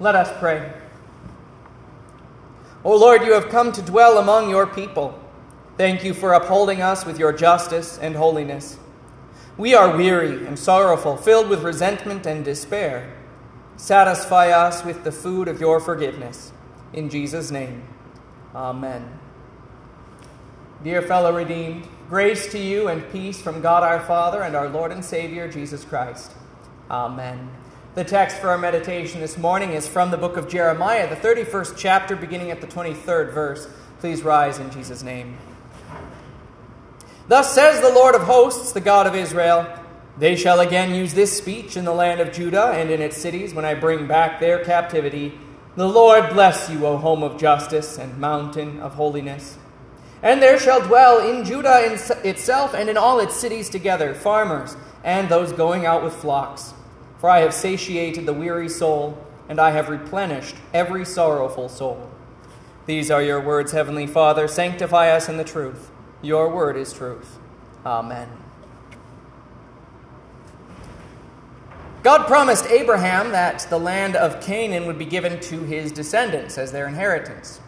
Let us pray. O Lord, you have come to dwell among your people. Thank you for upholding us with your justice and holiness. We are weary and sorrowful, filled with resentment and despair. Satisfy us with the food of your forgiveness. In Jesus' name, amen. Dear fellow redeemed, grace to you and peace from God our Father and our Lord and Savior, Jesus Christ. Amen. The text for our meditation this morning is from the book of Jeremiah, the 31st chapter, beginning at the 23rd verse. Please rise in Jesus' name. Thus says the Lord of hosts, the God of Israel They shall again use this speech in the land of Judah and in its cities when I bring back their captivity. The Lord bless you, O home of justice and mountain of holiness. And there shall dwell in Judah in itself and in all its cities together farmers and those going out with flocks. For I have satiated the weary soul, and I have replenished every sorrowful soul. These are your words, Heavenly Father. Sanctify us in the truth. Your word is truth. Amen. God promised Abraham that the land of Canaan would be given to his descendants as their inheritance.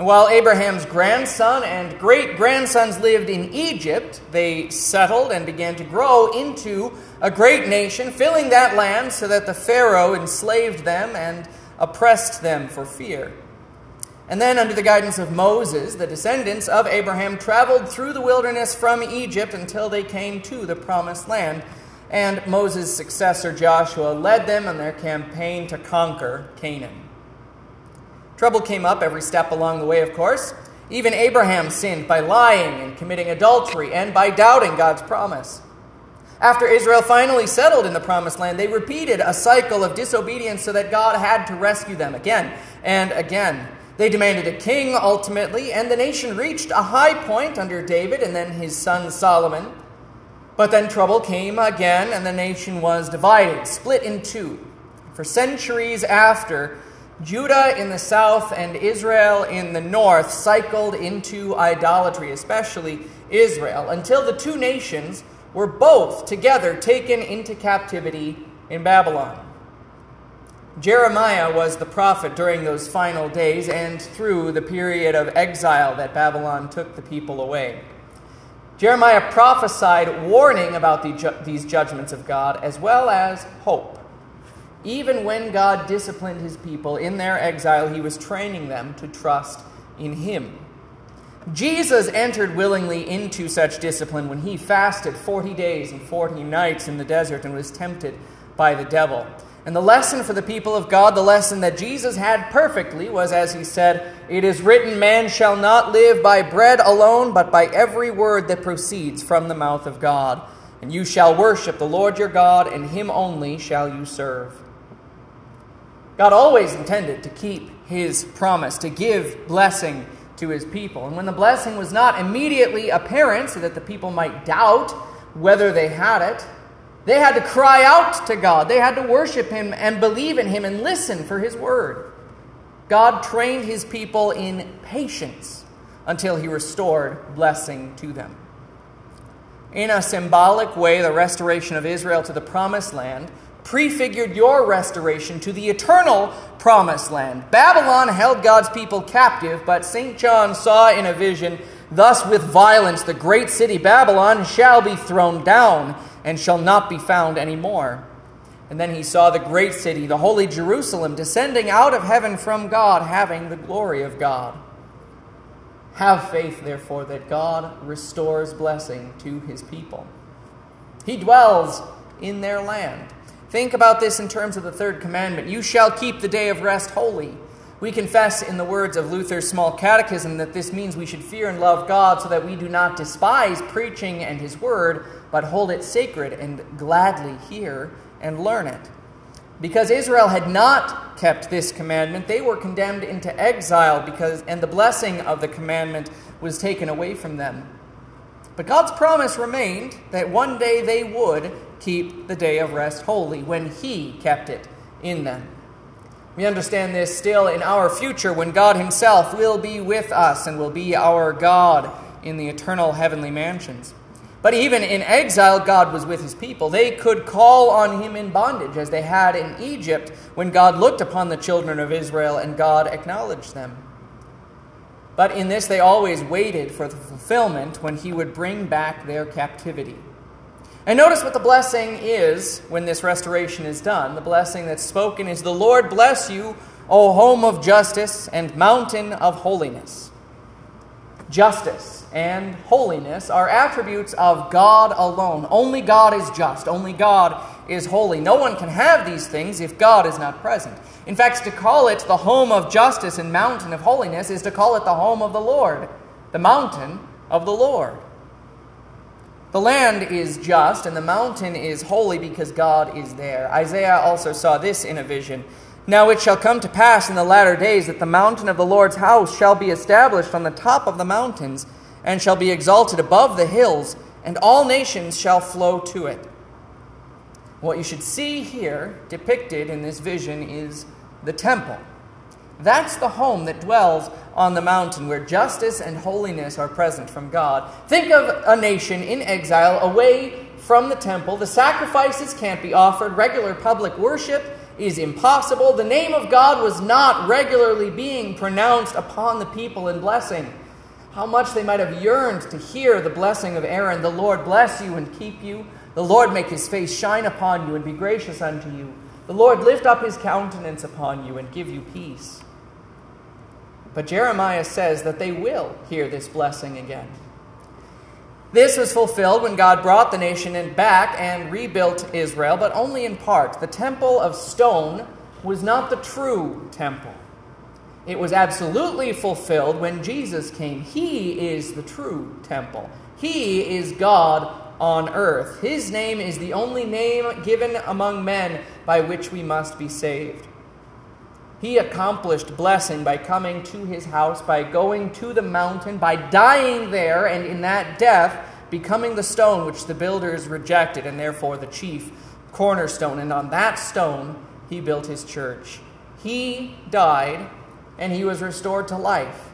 And while Abraham's grandson and great grandsons lived in Egypt, they settled and began to grow into a great nation, filling that land so that the Pharaoh enslaved them and oppressed them for fear. And then, under the guidance of Moses, the descendants of Abraham traveled through the wilderness from Egypt until they came to the promised land. And Moses' successor Joshua led them on their campaign to conquer Canaan. Trouble came up every step along the way, of course. Even Abraham sinned by lying and committing adultery and by doubting God's promise. After Israel finally settled in the promised land, they repeated a cycle of disobedience so that God had to rescue them again and again. They demanded a king ultimately, and the nation reached a high point under David and then his son Solomon. But then trouble came again, and the nation was divided, split in two. For centuries after, Judah in the south and Israel in the north cycled into idolatry, especially Israel, until the two nations were both together taken into captivity in Babylon. Jeremiah was the prophet during those final days and through the period of exile that Babylon took the people away. Jeremiah prophesied warning about the these judgments of God as well as hope. Even when God disciplined his people in their exile, he was training them to trust in him. Jesus entered willingly into such discipline when he fasted 40 days and 40 nights in the desert and was tempted by the devil. And the lesson for the people of God, the lesson that Jesus had perfectly, was as he said, It is written, Man shall not live by bread alone, but by every word that proceeds from the mouth of God. And you shall worship the Lord your God, and him only shall you serve. God always intended to keep his promise, to give blessing to his people. And when the blessing was not immediately apparent, so that the people might doubt whether they had it, they had to cry out to God. They had to worship him and believe in him and listen for his word. God trained his people in patience until he restored blessing to them. In a symbolic way, the restoration of Israel to the promised land prefigured your restoration to the eternal promised land. Babylon held God's people captive, but St. John saw in a vision, Thus with violence the great city Babylon shall be thrown down and shall not be found any more. And then he saw the great city, the holy Jerusalem, descending out of heaven from God, having the glory of God. Have faith, therefore, that God restores blessing to his people. He dwells in their land. Think about this in terms of the third commandment You shall keep the day of rest holy. We confess in the words of Luther's small catechism that this means we should fear and love God so that we do not despise preaching and his word, but hold it sacred and gladly hear and learn it. Because Israel had not kept this commandment, they were condemned into exile because and the blessing of the commandment was taken away from them. But God's promise remained that one day they would keep the day of rest holy when He kept it in them. We understand this still in our future when God Himself will be with us and will be our God in the eternal heavenly mansions. But even in exile, God was with his people. They could call on him in bondage, as they had in Egypt when God looked upon the children of Israel and God acknowledged them. But in this, they always waited for the fulfillment when he would bring back their captivity. And notice what the blessing is when this restoration is done. The blessing that's spoken is The Lord bless you, O home of justice and mountain of holiness. Justice and holiness are attributes of God alone. Only God is just. Only God is holy. No one can have these things if God is not present. In fact, to call it the home of justice and mountain of holiness is to call it the home of the Lord, the mountain of the Lord. The land is just and the mountain is holy because God is there. Isaiah also saw this in a vision. Now it shall come to pass in the latter days that the mountain of the Lord's house shall be established on the top of the mountains, and shall be exalted above the hills, and all nations shall flow to it. What you should see here, depicted in this vision, is the temple. That's the home that dwells on the mountain where justice and holiness are present from God. Think of a nation in exile away from the temple. The sacrifices can't be offered, regular public worship is impossible. The name of God was not regularly being pronounced upon the people in blessing. How much they might have yearned to hear the blessing of Aaron the Lord bless you and keep you. The Lord make his face shine upon you and be gracious unto you. The Lord lift up his countenance upon you and give you peace. But Jeremiah says that they will hear this blessing again. This was fulfilled when God brought the nation in back and rebuilt Israel, but only in part. The temple of stone was not the true temple. It was absolutely fulfilled when Jesus came. He is the true temple. He is God on earth. His name is the only name given among men by which we must be saved. He accomplished blessing by coming to his house, by going to the mountain, by dying there, and in that death, becoming the stone which the builders rejected, and therefore the chief cornerstone. And on that stone, he built his church. He died, and he was restored to life.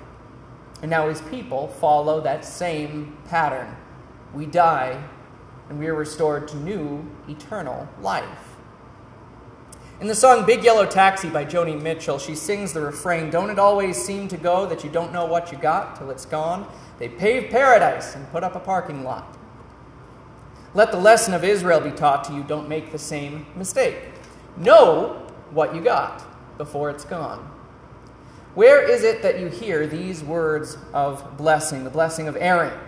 And now his people follow that same pattern. We die, and we are restored to new, eternal life. In the song Big Yellow Taxi by Joni Mitchell, she sings the refrain Don't it always seem to go that you don't know what you got till it's gone? They paved paradise and put up a parking lot. Let the lesson of Israel be taught to you. Don't make the same mistake. Know what you got before it's gone. Where is it that you hear these words of blessing, the blessing of Aaron?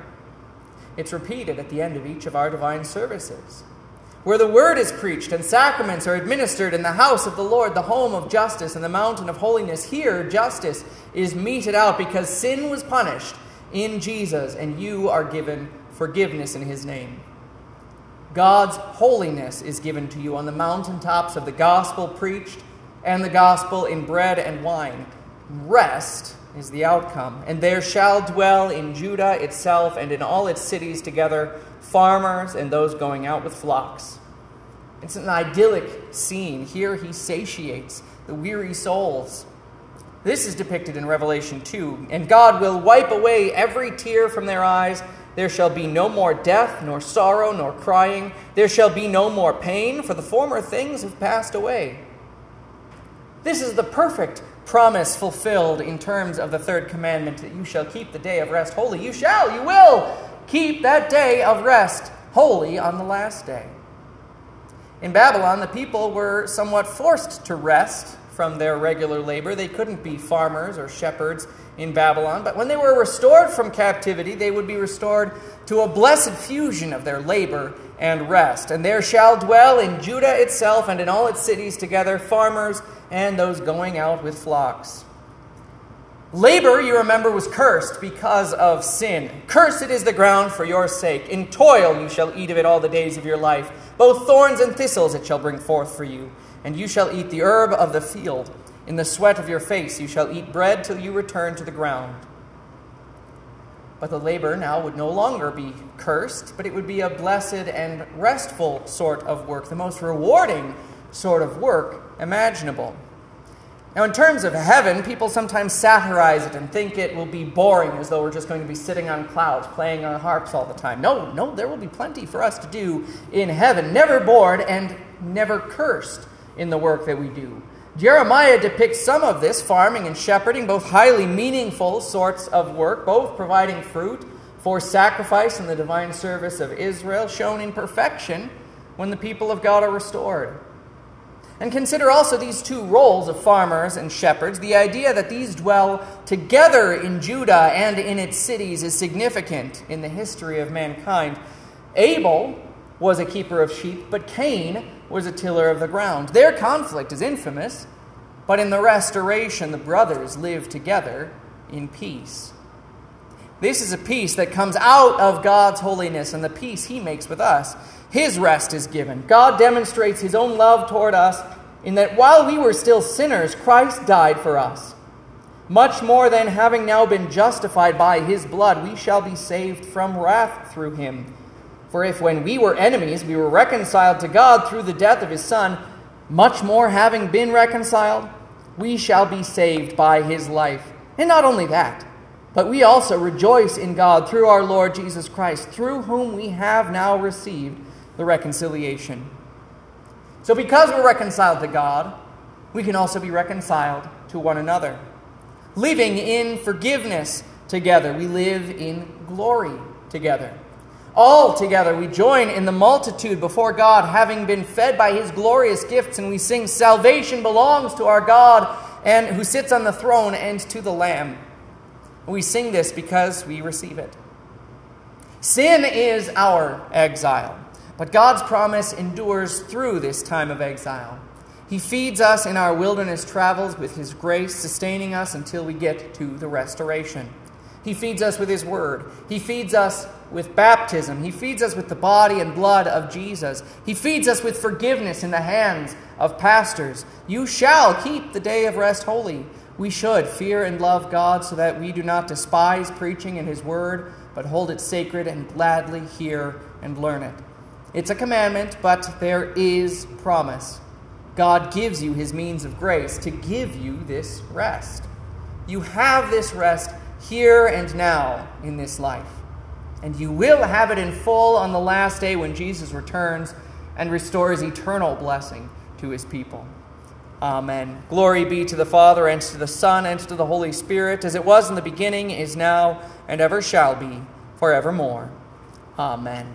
It's repeated at the end of each of our divine services where the word is preached and sacraments are administered in the house of the Lord, the home of justice and the mountain of holiness. Here, justice is meted out because sin was punished in Jesus, and you are given forgiveness in his name. God's holiness is given to you on the mountaintops of the gospel preached and the gospel in bread and wine. Rest is the outcome. And there shall dwell in Judah itself and in all its cities together farmers and those going out with flocks. It's an idyllic scene. Here he satiates the weary souls. This is depicted in Revelation 2. And God will wipe away every tear from their eyes. There shall be no more death, nor sorrow, nor crying. There shall be no more pain, for the former things have passed away. This is the perfect promise fulfilled in terms of the third commandment that you shall keep the day of rest holy. You shall, you will keep that day of rest holy on the last day. In Babylon, the people were somewhat forced to rest from their regular labor. They couldn't be farmers or shepherds in Babylon, but when they were restored from captivity, they would be restored to a blessed fusion of their labor and rest. And there shall dwell in Judah itself and in all its cities together farmers and those going out with flocks. Labor, you remember, was cursed because of sin. Cursed is the ground for your sake. In toil you shall eat of it all the days of your life. Both thorns and thistles it shall bring forth for you. And you shall eat the herb of the field. In the sweat of your face you shall eat bread till you return to the ground. But the labor now would no longer be cursed, but it would be a blessed and restful sort of work, the most rewarding sort of work imaginable. Now, in terms of heaven, people sometimes satirize it and think it will be boring as though we're just going to be sitting on clouds playing our harps all the time. No, no, there will be plenty for us to do in heaven, never bored and never cursed in the work that we do. Jeremiah depicts some of this farming and shepherding, both highly meaningful sorts of work, both providing fruit for sacrifice in the divine service of Israel, shown in perfection when the people of God are restored. And consider also these two roles of farmers and shepherds. The idea that these dwell together in Judah and in its cities is significant in the history of mankind. Abel was a keeper of sheep, but Cain was a tiller of the ground. Their conflict is infamous, but in the restoration, the brothers live together in peace. This is a peace that comes out of God's holiness and the peace He makes with us. His rest is given. God demonstrates His own love toward us in that while we were still sinners, Christ died for us. Much more than having now been justified by His blood, we shall be saved from wrath through Him. For if when we were enemies, we were reconciled to God through the death of His Son, much more having been reconciled, we shall be saved by His life. And not only that, but we also rejoice in God through our Lord Jesus Christ, through whom we have now received the reconciliation. So, because we're reconciled to God, we can also be reconciled to one another. Living in forgiveness together, we live in glory together. All together, we join in the multitude before God, having been fed by his glorious gifts, and we sing, Salvation belongs to our God and who sits on the throne and to the Lamb. We sing this because we receive it. Sin is our exile. But God's promise endures through this time of exile. He feeds us in our wilderness travels with His grace, sustaining us until we get to the restoration. He feeds us with His Word. He feeds us with baptism. He feeds us with the body and blood of Jesus. He feeds us with forgiveness in the hands of pastors. You shall keep the day of rest holy. We should fear and love God so that we do not despise preaching in His Word, but hold it sacred and gladly hear and learn it. It's a commandment, but there is promise. God gives you his means of grace to give you this rest. You have this rest here and now in this life. And you will have it in full on the last day when Jesus returns and restores eternal blessing to his people. Amen. Glory be to the Father, and to the Son, and to the Holy Spirit, as it was in the beginning, is now, and ever shall be, forevermore. Amen.